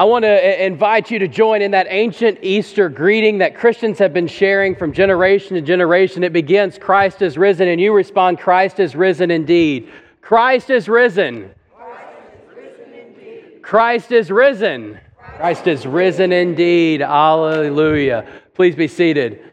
I want to invite you to join in that ancient Easter greeting that Christians have been sharing from generation to generation. It begins, Christ is risen, and you respond, Christ is risen indeed. Christ is risen. Christ is risen. Christ is risen indeed. Hallelujah. Please be seated.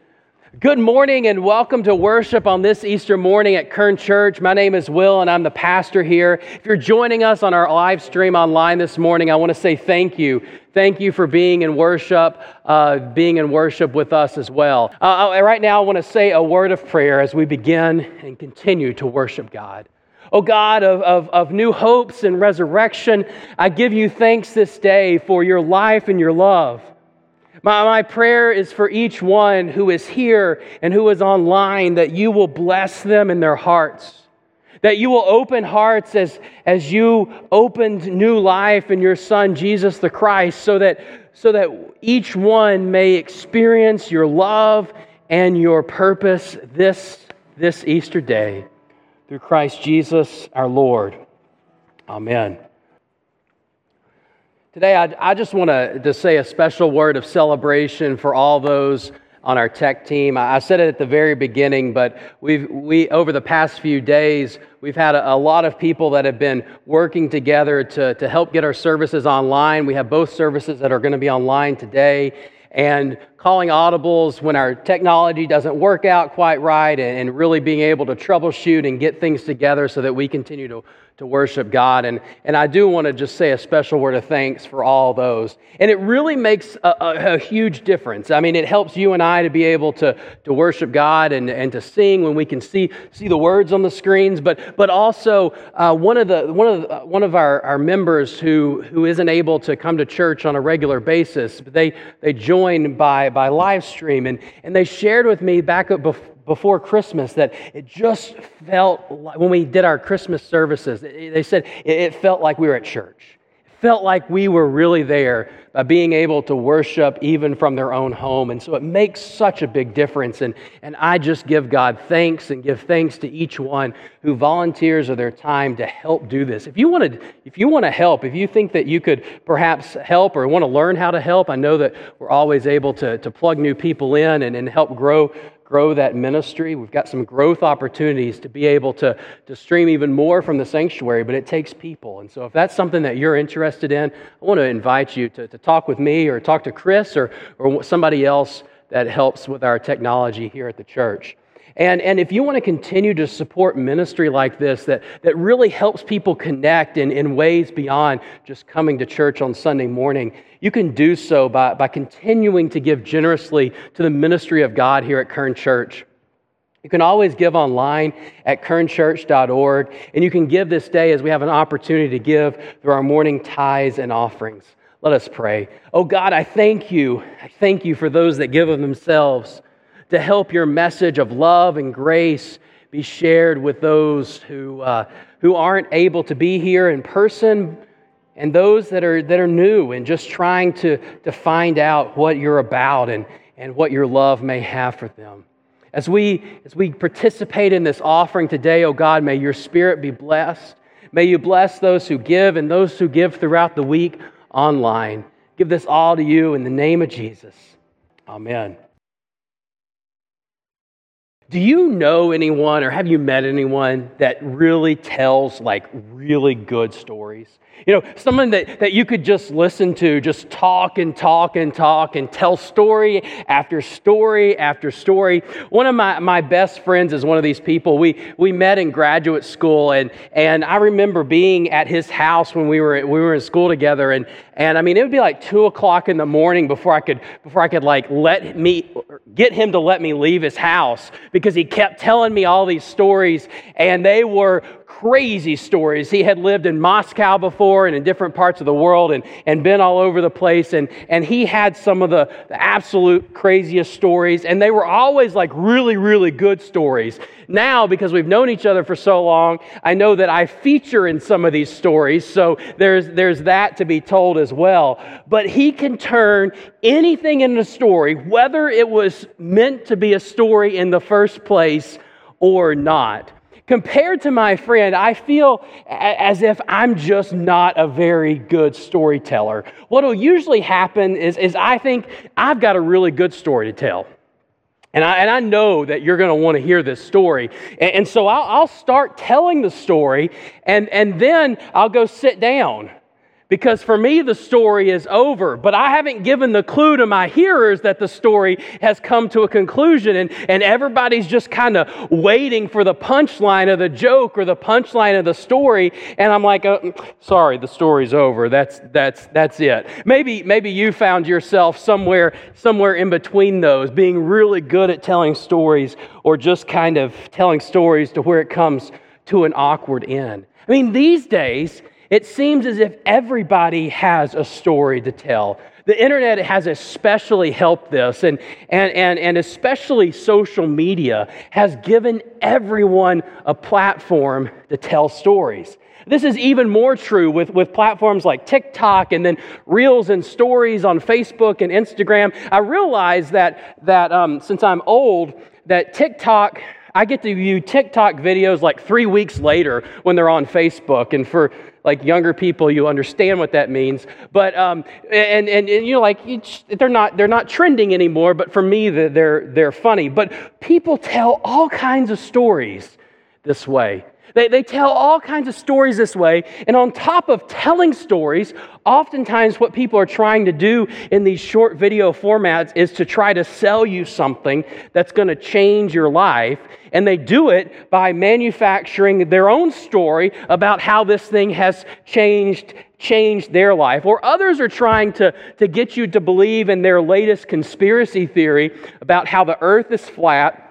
Good morning and welcome to worship on this Easter morning at Kern Church. My name is Will and I'm the pastor here. If you're joining us on our live stream online this morning, I want to say thank you. Thank you for being in worship, uh, being in worship with us as well. Uh, right now, I want to say a word of prayer as we begin and continue to worship God. Oh God of, of, of new hopes and resurrection, I give you thanks this day for your life and your love. My, my prayer is for each one who is here and who is online that you will bless them in their hearts. That you will open hearts as, as you opened new life in your Son, Jesus the Christ, so that, so that each one may experience your love and your purpose this, this Easter day. Through Christ Jesus our Lord. Amen. Today, I, I just want to, to say a special word of celebration for all those on our tech team. I said it at the very beginning, but we've, we, over the past few days, we've had a, a, lot of people that have been working together to, to help get our services online. We have both services that are going to be online today. And calling audibles when our technology doesn't work out quite right, and, and really being able to troubleshoot and get things together so that we continue to to worship God. And, and I do want to just say a special word of thanks for all those. And it really makes a, a, a, huge difference. I mean, it helps you and I to be able to, to worship God and, and to sing when we can see, see the words on the screens. But, but also, uh, one of, the, one of, the, one of our, our members who, who isn't able to come to church on a regular basis, they, they join by, by live stream. And, and they shared with me back up before before Christmas that it just felt like when we did our Christmas services, they said it felt like we were at church. It felt like we were really there by being able to worship even from their own home. And so it makes such a big difference. And, and I just give God thanks and give thanks to each one who volunteers of their time to help do this. If you want to, if you want to help, if you think that you could perhaps help or want to learn how to help, I know that we're always able to, to plug new people in and, and help grow grow that ministry. We've got some growth opportunities to be able to, to stream even more from the sanctuary, but it takes people. And so, if that's something that you're interested in, I want to invite you to, to talk with me or talk to Chris or, or somebody else that helps with our technology here at the church. And, and if you want to continue to support ministry like this that, that really helps people connect in, in ways beyond just coming to church on Sunday morning, you can do so by, by continuing to give generously to the ministry of God here at Kern Church. You can always give online at kernchurch.org, and you can give this day as we have an opportunity to give through our morning tithes and offerings. Let us pray. Oh God, I thank you. I thank you for those that give of themselves to help your message of love and grace be shared with those who, uh, who aren't able to be here in person and those that are, that are new and just trying to, to find out what you're about and, and what your love may have for them. As we, as we participate in this offering today, oh God, may your spirit be blessed. May you bless those who give and those who give throughout the week online. Give this all to you in the name of Jesus. Amen. Do you know anyone or have you met anyone that really tells like really good stories? You know, someone that, that you could just listen to, just talk and talk and talk and tell story after story after story. One of my, my best friends is one of these people. We, we met in graduate school, and, and I remember being at his house when we were, we were in school together. And, and I mean, it would be like two o'clock in the morning before I could, before I could like let me, get him to let me leave his house because he kept telling me all these stories, and they were crazy stories. He had lived in Moscow before and in different parts of the world and, and been all over the place. And, and he had some of the, the absolute craziest stories. And they were always like really, really good stories. Now, because we've known each other for so long, I know that I feature in some of these stories. So there's, there's that to be told as well. But he can turn anything into a story, whether it was meant to be a story in the first place or not. Compared to my friend, I feel as if I'm just not a very good storyteller. What will usually happen is, is I think I've got a really good story to tell. And I, and I know that you're going to want to hear this story. And, and so I'll, I'll start telling the story, and, and then I'll go sit down because for me, the story is over, but I haven't given the clue to my hearers that the story has come to a conclusion, and, and everybody's just kind of waiting for the punchline of the joke or the punchline of the story. And I'm like, oh, sorry, the story's over. That's, that's, that's it. Maybe, maybe you found yourself somewhere, somewhere in between those, being really good at telling stories or just kind of telling stories to where it comes to an awkward end. I mean, these days, it seems as if everybody has a story to tell. The internet has especially helped this, and, and, and, and especially social media has given everyone a platform to tell stories. This is even more true with, with platforms like TikTok and then reels and stories on Facebook and Instagram. I realize that, that um, since I'm old, that TikTok I get to view TikTok videos like three weeks later when they're on Facebook. And for like younger people, you understand what that means. But um, and, and, and you know, like they're not they're not trending anymore. But for me, they're they're funny. But people tell all kinds of stories this way. They, they tell all kinds of stories this way. And on top of telling stories, oftentimes what people are trying to do in these short video formats is to try to sell you something that's going to change your life. And they do it by manufacturing their own story about how this thing has changed changed their life. Or others are trying to, to get you to believe in their latest conspiracy theory about how the earth is flat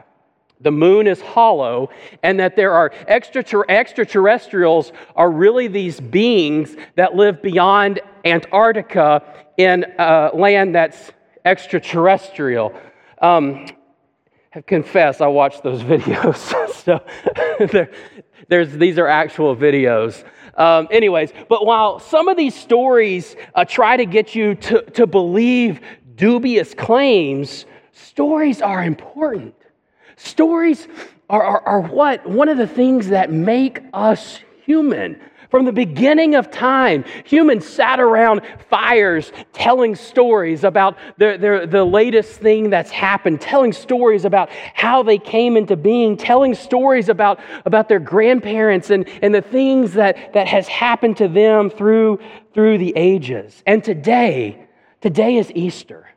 the moon is hollow, and that there are extraterrestrials are really these beings that live beyond Antarctica in a land that's extraterrestrial. Um, I confess, I watched those videos. so there's, these are actual videos. Um, anyways, but while some of these stories uh, try to get you to, to believe dubious claims, stories are important. Stories are, are, are what? One of the things that make us human. From the beginning of time, humans sat around fires telling stories about the, the, the, latest thing that's happened, telling stories about how they came into being, telling stories about, about their grandparents and, and the things that, that has happened to them through, through the ages. And today, today is Easter.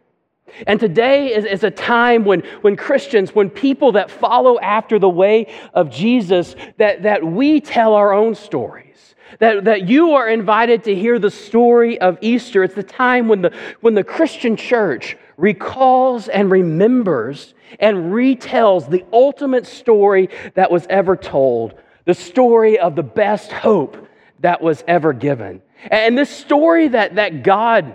And today is, is, a time when, when Christians, when people that follow after the way of Jesus, that, that we tell our own stories. That, that you are invited to hear the story of Easter. It's the time when the, when the Christian church recalls and remembers and retells the ultimate story that was ever told, the story of the best hope that was ever given. And this story that, that God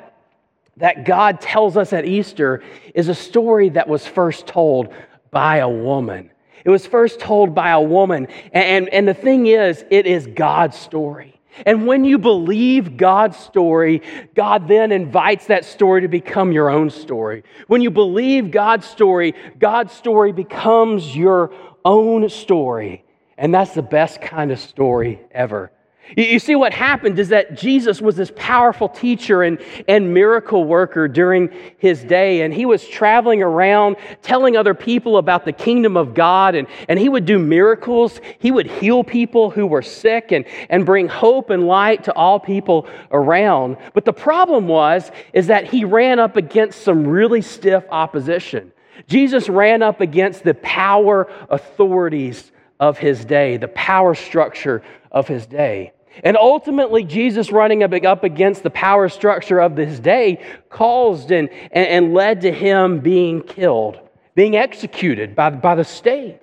that God tells us at Easter is a story that was first told by a woman. It was first told by a woman. And, and, and, the thing is, it is God's story. And when you believe God's story, God then invites that story to become your own story. When you believe God's story, God's story becomes your own story. And that's the best kind of story ever. You see, what happened is that Jesus was this powerful teacher and, and miracle worker during his day, and he was traveling around telling other people about the kingdom of God, and, and he would do miracles. He would heal people who were sick and, and bring hope and light to all people around. But the problem was, is that he ran up against some really stiff opposition. Jesus ran up against the power authorities of his day, the power structure of his day. And ultimately, Jesus running up against the power structure of his day caused and, and led to him being killed, being executed by, by the state.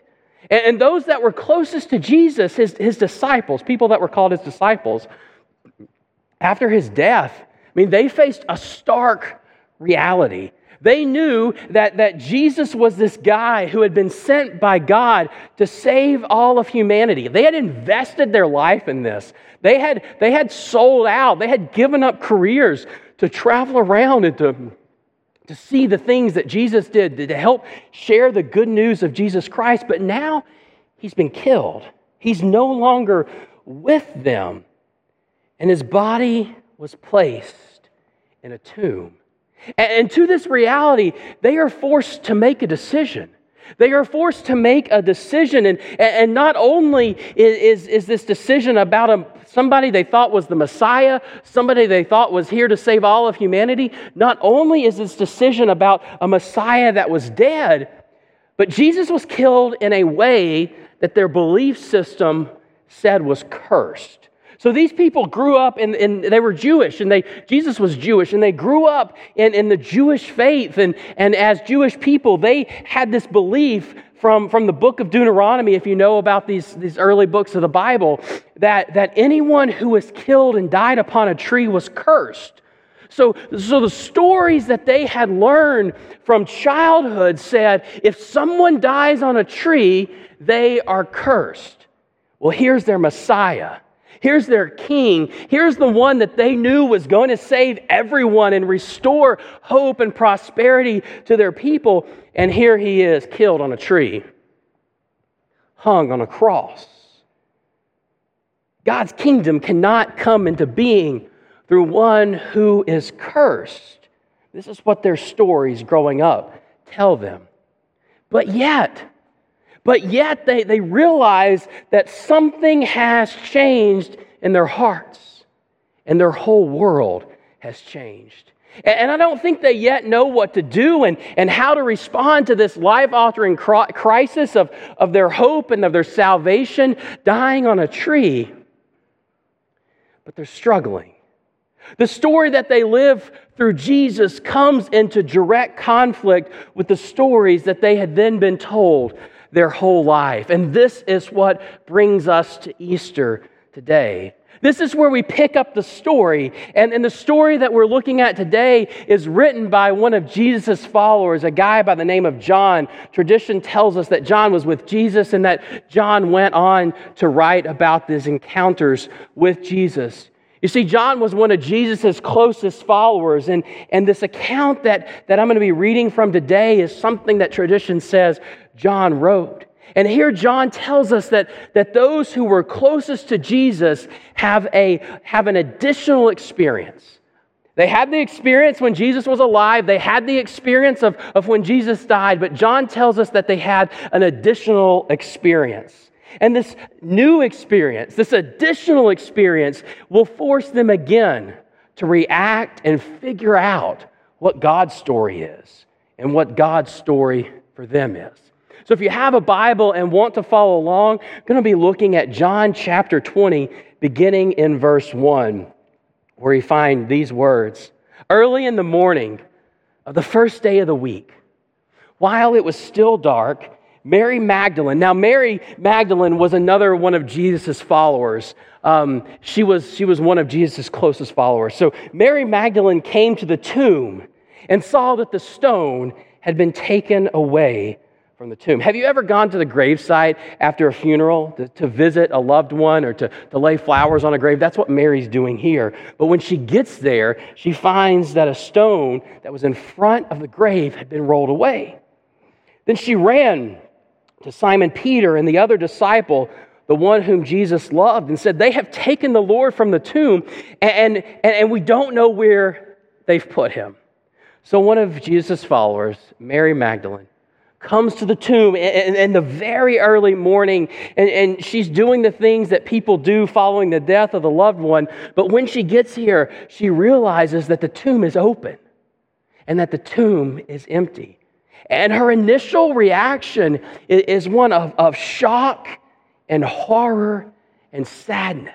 And, and those that were closest to Jesus, his, his disciples, people that were called his disciples, after his death, I mean, they faced a stark reality. They knew that, that Jesus was this guy who had been sent by God to save all of humanity. They had invested their life in this. They had, they had sold out. They had given up careers to travel around and to, to see the things that Jesus did, to help share the good news of Jesus Christ. But now he's been killed. He's no longer with them. And his body was placed in a tomb. And, to this reality, they are forced to make a decision. They are forced to make a decision. And, and not only is, is this decision about a, somebody they thought was the Messiah, somebody they thought was here to save all of humanity, not only is this decision about a Messiah that was dead, but Jesus was killed in a way that their belief system said was cursed. So these people grew up and, they were Jewish, and they, Jesus was Jewish, and they grew up in, in the Jewish faith. And, and as Jewish people, they had this belief from, from the book of Deuteronomy, if you know about these, these early books of the Bible, that, that anyone who was killed and died upon a tree was cursed. So, so the stories that they had learned from childhood said if someone dies on a tree, they are cursed. Well, here's their Messiah. Here's their king. Here's the one that they knew was going to save everyone and restore hope and prosperity to their people. And here he is, killed on a tree, hung on a cross. God's kingdom cannot come into being through one who is cursed. This is what their stories growing up tell them. But yet, but yet they, they realize that something has changed in their hearts, and their whole world has changed. And, and I don't think they yet know what to do and, and how to respond to this life altering crisis of, of their hope and of their salvation dying on a tree. But they're struggling. The story that they live through Jesus comes into direct conflict with the stories that they had then been told their whole life. And this is what brings us to Easter today. This is where we pick up the story. And, and the story that we're looking at today is written by one of Jesus' followers, a guy by the name of John. Tradition tells us that John was with Jesus and that John went on to write about these encounters with Jesus. You see, John was one of Jesus' closest followers, and, and this account that, that I'm going to be reading from today is something that tradition says John wrote. And here John tells us that, that those who were closest to Jesus have, a, have an additional experience. They had the experience when Jesus was alive, they had the experience of, of when Jesus died, but John tells us that they had an additional experience. And this new experience, this additional experience, will force them again to react and figure out what God's story is and what God's story for them is. So if you have a Bible and want to follow along, I'm going to be looking at John chapter 20, beginning in verse 1, where you find these words Early in the morning of the first day of the week, while it was still dark, Mary Magdalene. Now, Mary Magdalene was another one of Jesus' followers. Um, she, was, she was one of Jesus' closest followers. So, Mary Magdalene came to the tomb and saw that the stone had been taken away from the tomb. Have you ever gone to the gravesite after a funeral to, to, visit a loved one or to, to lay flowers on a grave? That's what Mary's doing here. But when she gets there, she finds that a stone that was in front of the grave had been rolled away. Then she ran to Simon Peter and the other disciple, the one whom Jesus loved, and said, They have taken the Lord from the tomb, and, and, and we don't know where they've put him. So one of Jesus' followers, Mary Magdalene, comes to the tomb in, the very early morning, and, and she's doing the things that people do following the death of the loved one. But when she gets here, she realizes that the tomb is open and that the tomb is empty. And her initial reaction is one of, of shock and horror and sadness.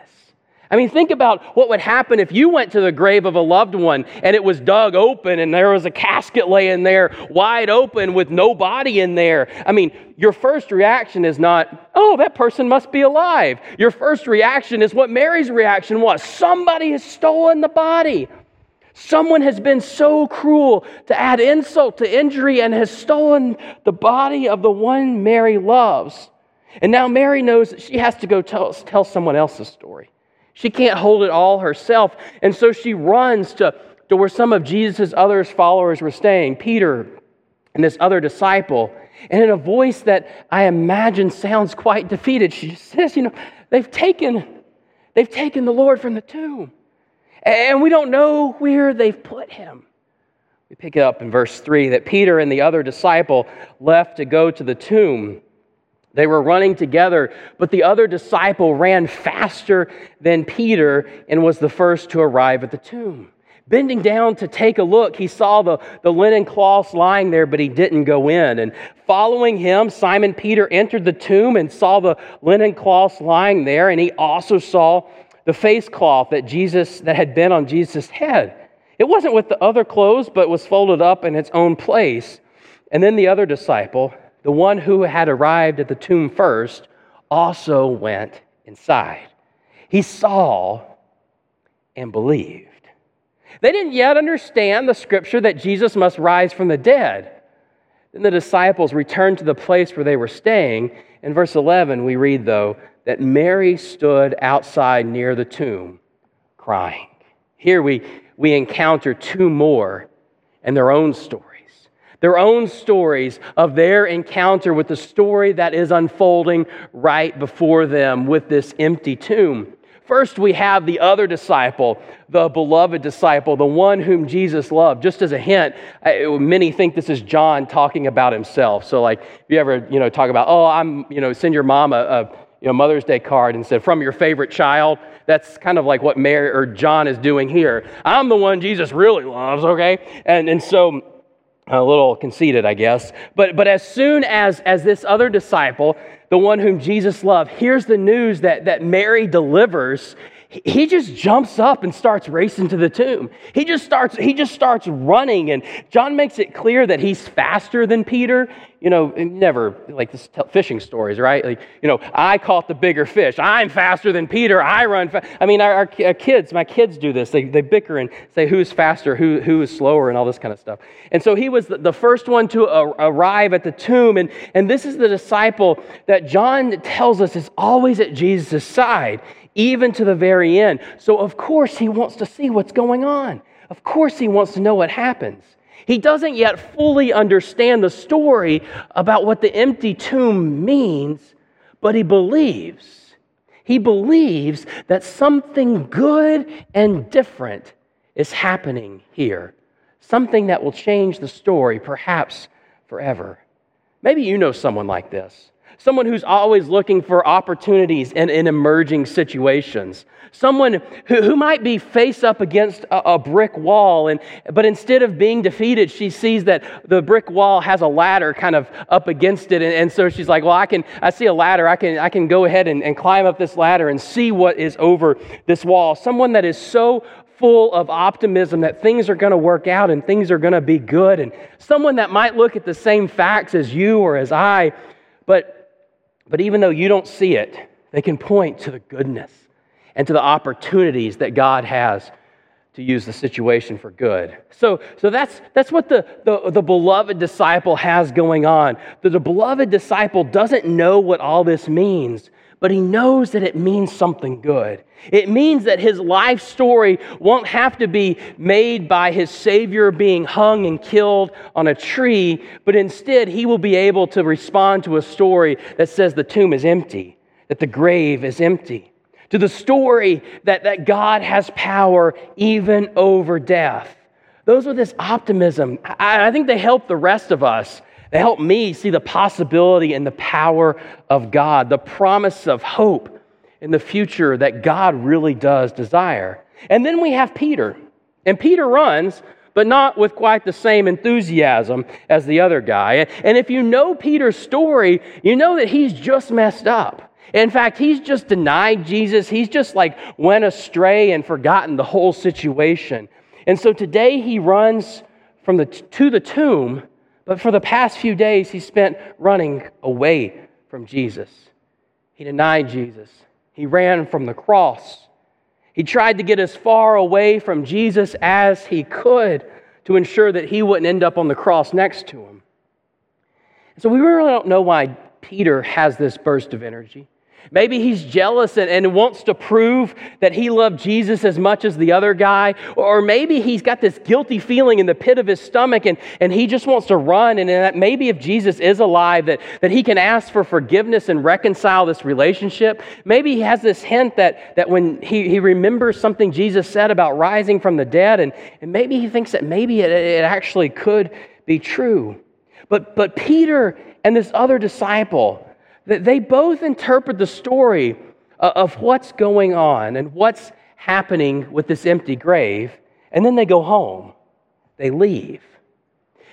I mean, think about what would happen if you went to the grave of a loved one and it was dug open and there was a casket laying there wide open with no body in there. I mean, your first reaction is not, oh, that person must be alive. Your first reaction is what Mary's reaction was somebody has stolen the body. Someone has been so cruel to add insult to injury and has stolen the body of the one Mary loves. And now Mary knows that she has to go tell, tell someone else's story. She can't hold it all herself. And so she runs to, to where some of Jesus' other followers were staying, Peter and this other disciple. And in a voice that I imagine sounds quite defeated, she just says, You know, they've taken, they've taken the Lord from the tomb. And we don't know where they've put him. We pick it up in verse 3 that Peter and the other disciple left to go to the tomb. They were running together, but the other disciple ran faster than Peter and was the first to arrive at the tomb. Bending down to take a look, he saw the, the linen cloths lying there, but he didn't go in. And following him, Simon Peter entered the tomb and saw the linen cloths lying there, and he also saw the face cloth that Jesus that had been on Jesus' head. It wasn't with the other clothes, but was folded up in its own place. And then the other disciple, the one who had arrived at the tomb first, also went inside. He saw and believed. They didn't yet understand the scripture that Jesus must rise from the dead. Then the disciples returned to the place where they were staying. In verse 11, we read, though, that Mary stood outside near the tomb crying. Here we, we encounter two more and their own stories. Their own stories of their encounter with the story that is unfolding right before them with this empty tomb. First, we have the other disciple, the beloved disciple, the one whom Jesus loved. Just as a hint, many think this is John talking about himself. So, like, if you ever, you know, talk about, oh, I'm, you know, send your mom a, a you know, Mother's Day card and said, from your favorite child, that's kind of like what Mary or John is doing here. I'm the one Jesus really loves, okay? And, and so, a little conceited, I guess. But, but as soon as, as this other disciple the one whom Jesus loved, hears the news that, that Mary delivers, he just jumps up and starts racing to the tomb. He just starts, he just starts running. And John makes it clear that he's faster than Peter. You know, never like this fishing stories, right? Like, you know, I caught the bigger fish. I'm faster than Peter. I run. Fa-. I mean, our, our, kids, my kids do this. They, they bicker and say who's faster, who, who is slower, and all this kind of stuff. And so he was the, first one to arrive at the tomb. And, and this is the disciple that John tells us is always at Jesus' side even to the very end. So, of course, he wants to see what's going on. Of course, he wants to know what happens. He doesn't yet fully understand the story about what the empty tomb means, but he believes. He believes that something good and different is happening here. Something that will change the story, perhaps forever. Maybe you know someone like this someone who's always looking for opportunities in, in emerging situations, someone who, who might be face up against a, a, brick wall, and, but instead of being defeated, she sees that the brick wall has a ladder kind of up against it, and, and so she's like, well, I can, I see a ladder, I can, I can go ahead and, and climb up this ladder and see what is over this wall. Someone that is so full of optimism that things are going to work out and things are going to be good, and someone that might look at the same facts as you or as I, but but even though you don't see it, they can point to the goodness and to the opportunities that God has to use the situation for good. So, so that's, that's what the, the, the beloved disciple has going on. The, the beloved disciple doesn't know what all this means, but he knows that it means something good. It means that his life story won't have to be made by his Savior being hung and killed on a tree, but instead he will be able to respond to a story that says the tomb is empty, that the grave is empty, to the story that, that God has power even over death. Those with this optimism, I, I think they help the rest of us they help me see the possibility and the power of God, the promise of hope in the future that God really does desire. And then we have Peter. And Peter runs, but not with quite the same enthusiasm as the other guy. And if you know Peter's story, you know that he's just messed up. In fact, he's just denied Jesus. He's just like went astray and forgotten the whole situation. And so today he runs from the, to the tomb but for the past few days, he spent running away from Jesus. He denied Jesus. He ran from the cross. He tried to get as far away from Jesus as he could to ensure that he wouldn't end up on the cross next to him. So we really don't know why Peter has this burst of energy. Maybe he's jealous and, and, wants to prove that he loved Jesus as much as the other guy. Or maybe he's got this guilty feeling in the pit of his stomach and, and he just wants to run. And that maybe if Jesus is alive, that, that he can ask for forgiveness and reconcile this relationship. Maybe he has this hint that, that when he, he remembers something Jesus said about rising from the dead, and, and maybe he thinks that maybe it, it actually could be true. But, but Peter and this other disciple, they both interpret the story uh, of what's going on and what's happening with this empty grave, and then they go home. They leave.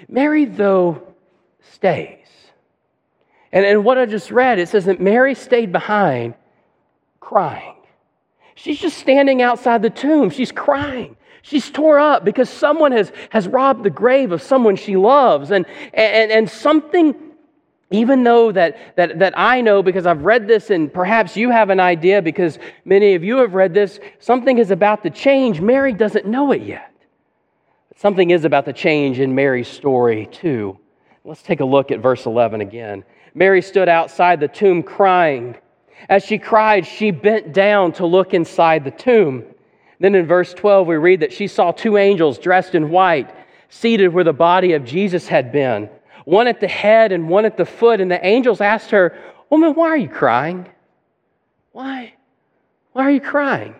Mary, though, stays. And, and what I just read, it says that Mary stayed behind crying. She's just standing outside the tomb. She's crying. She's tore up because someone has, has robbed the grave of someone she loves. And, and, and something even though that, that, that I know because I've read this and perhaps you have an idea because many of you have read this, something is about to change. Mary doesn't know it yet. But something is about to change in Mary's story too. Let's take a look at verse 11 again. Mary stood outside the tomb crying. As she cried, she bent down to look inside the tomb. Then in verse 12, we read that she saw two angels dressed in white seated where the body of Jesus had been one at the head and one at the foot. And the angels asked her, Woman, why are you crying? Why? Why are you crying?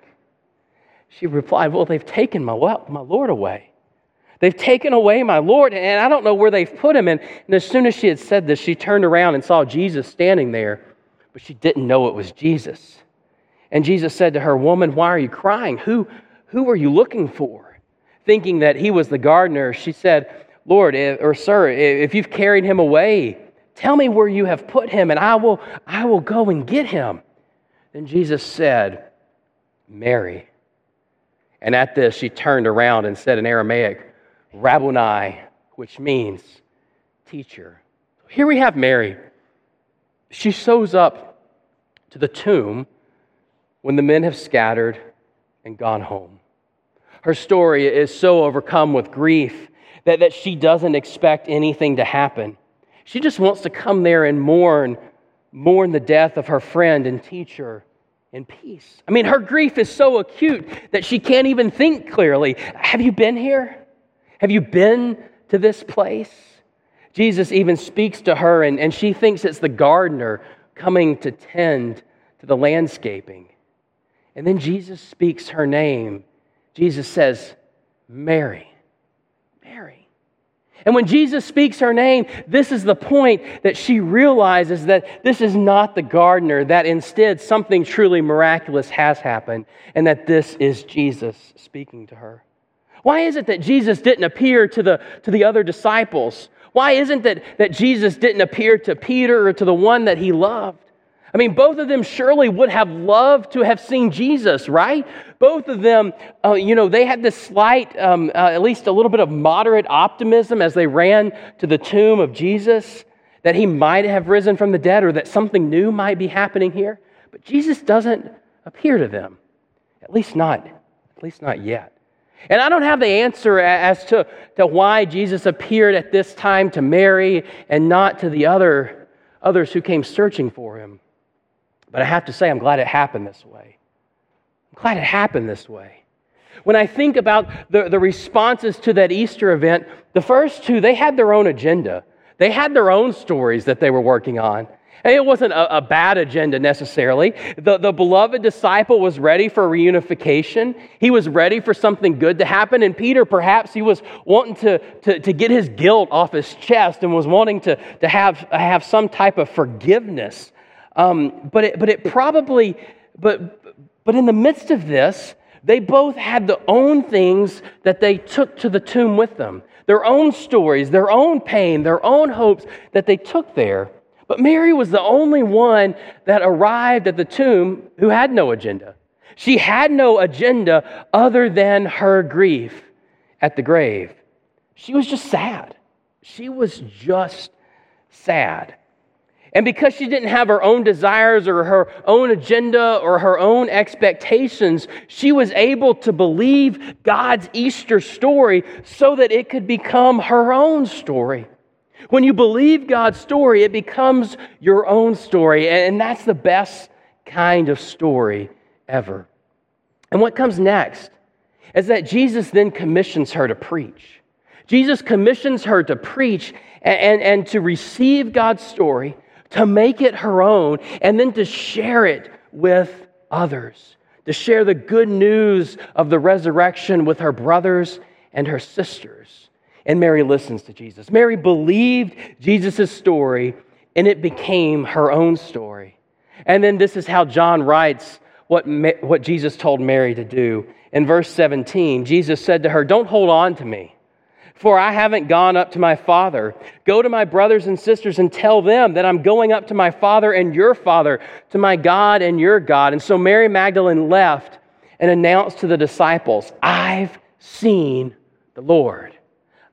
She replied, Well, they've taken my, my Lord away. They've taken away my Lord, and I don't know where they've put him. And, and as soon as she had said this, she turned around and saw Jesus standing there, but she didn't know it was Jesus. And Jesus said to her, Woman, why are you crying? Who, who are you looking for? Thinking that he was the gardener, she said, Lord, eh, or Sir, eh, if you've carried him away, tell me where you have put him, and I will, I will go and get him. Then Jesus said, Mary. And at this, she turned around and said in Aramaic, Rabboni, which means teacher. Here we have Mary. She shows up to the tomb when the men have scattered and gone home. Her story is so overcome with grief that, that she doesn't expect anything to happen. She just wants to come there and mourn, mourn the death of her friend and teacher in peace. I mean, her grief is so acute that she can't even think clearly. Have you been here? Have you been to this place? Jesus even speaks to her, and, and she thinks it's the gardener coming to tend to the landscaping. And then Jesus speaks her name. Jesus says, Mary. And when Jesus speaks her name, this is the point that she realizes that this is not the gardener, that instead something truly miraculous has happened, and that this is Jesus speaking to her. Why is it that Jesus didn't appear to the, to the other disciples? Why isn't it that Jesus didn't appear to Peter or to the one that he loved? I mean, both of them surely would have loved to have seen Jesus, right? Both of them, uh, you know, they had this slight, um, uh, at least a little bit of moderate optimism as they ran to the tomb of Jesus that he might have risen from the dead or that something new might be happening here. But Jesus doesn't appear to them, at least not, at least not yet. And I don't have the answer as to, to why Jesus appeared at this time to Mary and not to the other, others who came searching for him. But I have to say, I'm glad it happened this way. I'm glad it happened this way. When I think about the, the responses to that Easter event, the first two, they had their own agenda. They had their own stories that they were working on. And it wasn't a, a, bad agenda necessarily. The, the beloved disciple was ready for reunification. He was ready for something good to happen. And Peter, perhaps, he was wanting to, to, to get his guilt off his chest and was wanting to, to have, have some type of forgiveness um, but, it, but it probably, but, but in the midst of this, they both had their own things that they took to the tomb with them their own stories, their own pain, their own hopes that they took there. But Mary was the only one that arrived at the tomb who had no agenda. She had no agenda other than her grief at the grave. She was just sad. She was just sad. And because she didn't have her own desires or her own agenda or her own expectations, she was able to believe God's Easter story so that it could become her own story. When you believe God's story, it becomes your own story. And that's the best kind of story ever. And what comes next is that Jesus then commissions her to preach. Jesus commissions her to preach and, and, and, to receive God's story, to make it her own, and then to share it with others, to share the good news of the resurrection with her brothers and her sisters. And Mary listens to Jesus. Mary believed Jesus' story, and it became her own story. And then this is how John writes what, what Jesus told Mary to do. In verse 17, Jesus said to her, Don't hold on to me, for I haven't gone up to my Father. Go to my brothers and sisters and tell them that I'm going up to my Father and your Father, to my God and your God. And so Mary Magdalene left and announced to the disciples, I've seen the Lord.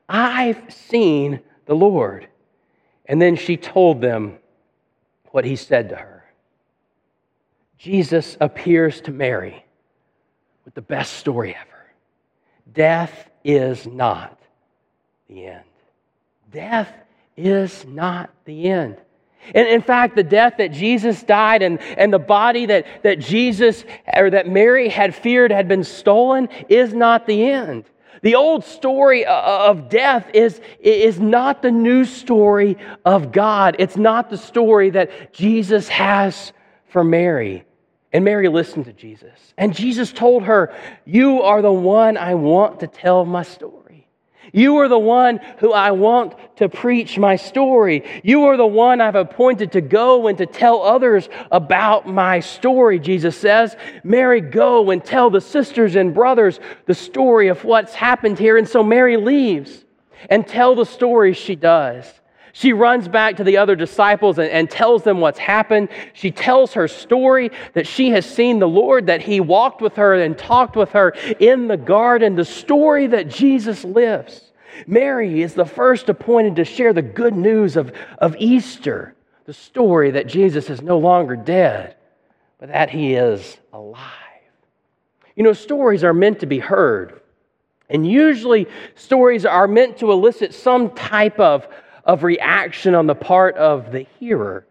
I've seen the Lord. And then she told them what he said to her. Jesus appears to Mary with the best story ever. Death is not the end. Death is not the end. And in fact, the death that Jesus died and, and the body that, that Jesus or that Mary had feared had been stolen is not the end. The old story uh, uh, of death is, is not the new story of God. It's not the story that Jesus has for Mary. And Mary listened to Jesus. And Jesus told her, You are the one I want to tell my story. You are the one who I want to preach my story. You are the one I've appointed to go and to tell others about my story, Jesus says. Mary, go and tell the sisters and brothers the story of what's happened here. And so Mary leaves and tell the story she does. She runs back to the other disciples and, and, tells them what's happened. She tells her story that she has seen the Lord, that He walked with her and talked with her in the garden, the story that Jesus lives. Mary is the first appointed to share the good news of, of Easter, the story that Jesus is no longer dead, but that He is alive. You know, stories are meant to be heard. And usually, stories are meant to elicit some type of of reaction on the part of the hearer.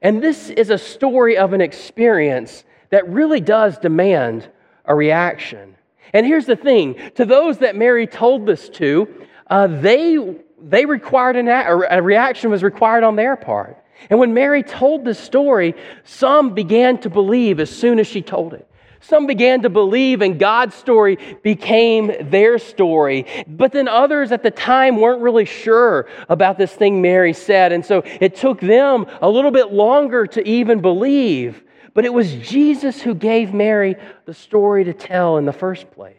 And this is a story of an experience that really does demand a reaction. And here's the thing to those that Mary told this to, uh, they, they required an, a reaction was required on their part. And when Mary told this story, some began to believe as soon as she told it. Some began to believe, and God's story became their story. But then others at the time weren't really sure about this thing Mary said. And so it took them a little bit longer to even believe. But it was Jesus who gave Mary the story to tell in the first place.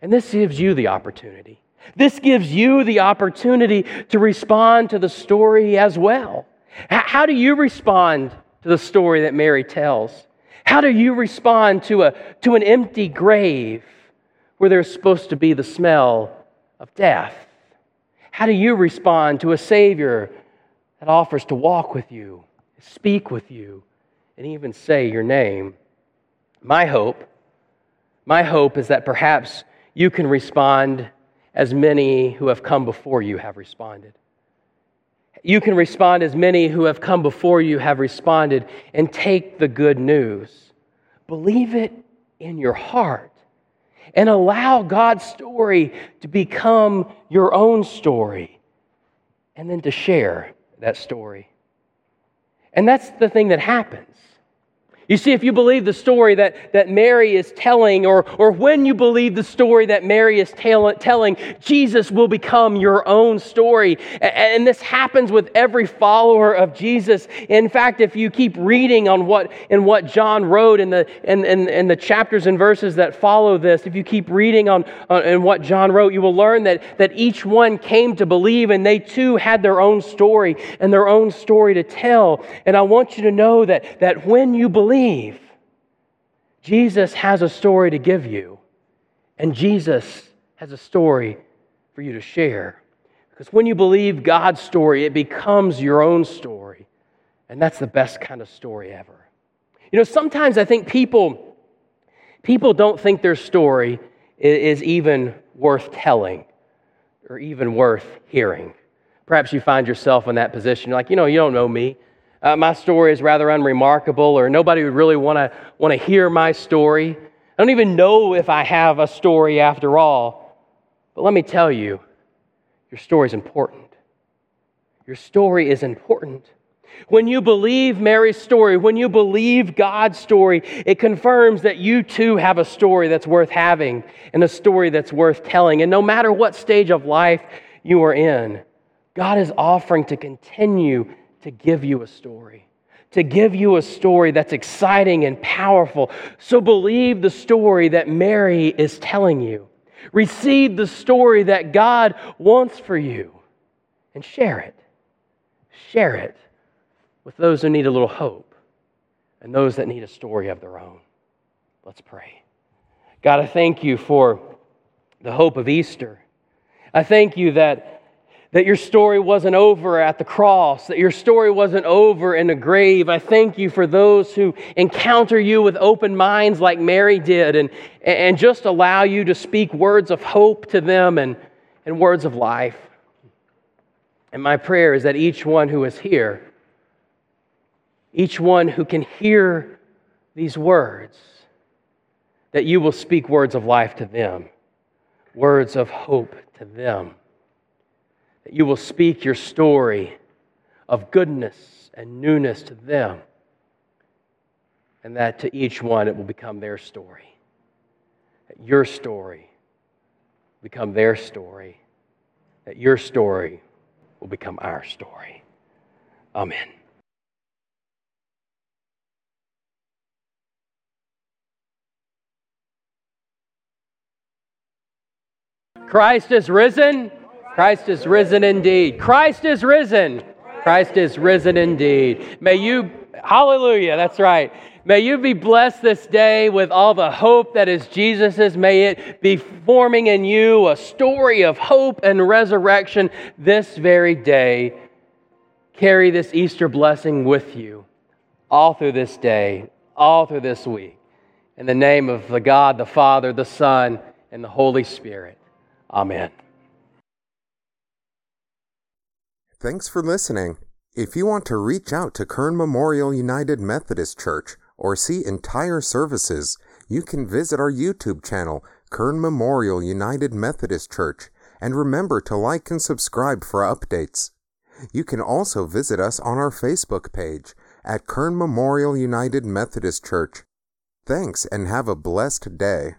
And this gives you the opportunity. This gives you the opportunity to respond to the story as well. How do you respond to the story that Mary tells? How do you respond to, a, to an empty grave where there's supposed to be the smell of death? How do you respond to a Savior that offers to walk with you, speak with you, and even say your name? My hope, my hope is that perhaps you can respond as many who have come before you have responded. You can respond as many who have come before you have responded and take the good news. Believe it in your heart and allow God's story to become your own story and then to share that story. And that's the thing that happens. You see, if you believe the story that, that Mary is telling, or, or when you believe the story that Mary is tell, telling, Jesus will become your own story. And, and this happens with every follower of Jesus. In fact, if you keep reading on what, in what John wrote in the, in, in, in the chapters and verses that follow this, if you keep reading on, on in what John wrote, you will learn that, that each one came to believe and they too had their own story and their own story to tell. And I want you to know that, that when you believe, believe, Jesus has a story to give you, and Jesus has a story for you to share. Because when you believe God's story, it becomes your own story. And that's the best kind of story ever. You know, sometimes I think people, people don't think their story is even worth telling or even worth hearing. Perhaps you find yourself in that position. You're like, you know, you don't know me. Uh, my story is rather unremarkable, or nobody would really want to want to hear my story. I don't even know if I have a story after all. But let me tell you, your story is important. Your story is important. When you believe Mary's story, when you believe God's story, it confirms that you too have a story that's worth having and a story that's worth telling. And no matter what stage of life you are in, God is offering to continue to give you a story, to give you a story that's exciting and powerful. So believe the story that Mary is telling you. Receive the story that God wants for you and share it. Share it with those who need a little hope and those that need a story of their own. Let's pray. God, I thank you for the hope of Easter. I thank you that that your story wasn't over at the cross, that your story wasn't over in the grave. I thank you for those who encounter you with open minds like Mary did and, and just allow you to speak words of hope to them and, and words of life. And my prayer is that each one who is here, each one who can hear these words, that you will speak words of life to them, words of hope to them that you will speak your story of goodness and newness to them, and that to each one it will become their story. That your story become their story, that your story will become our story. Amen. Christ is risen. Christ is risen indeed. Christ is risen. Christ is risen indeed. May you, hallelujah, that's right. May you be blessed this day with all the hope that is Jesus's. May it be forming in you a story of hope and resurrection this very day. Carry this Easter blessing with you all through this day, all through this week. In the name of the God, the Father, the Son, and the Holy Spirit. Amen. Thanks for listening. If you want to reach out to Kern Memorial United Methodist Church or see entire services, you can visit our YouTube channel, Kern Memorial United Methodist Church, and remember to like and subscribe for updates. You can also visit us on our Facebook page at Kern Memorial United Methodist Church. Thanks and have a blessed day.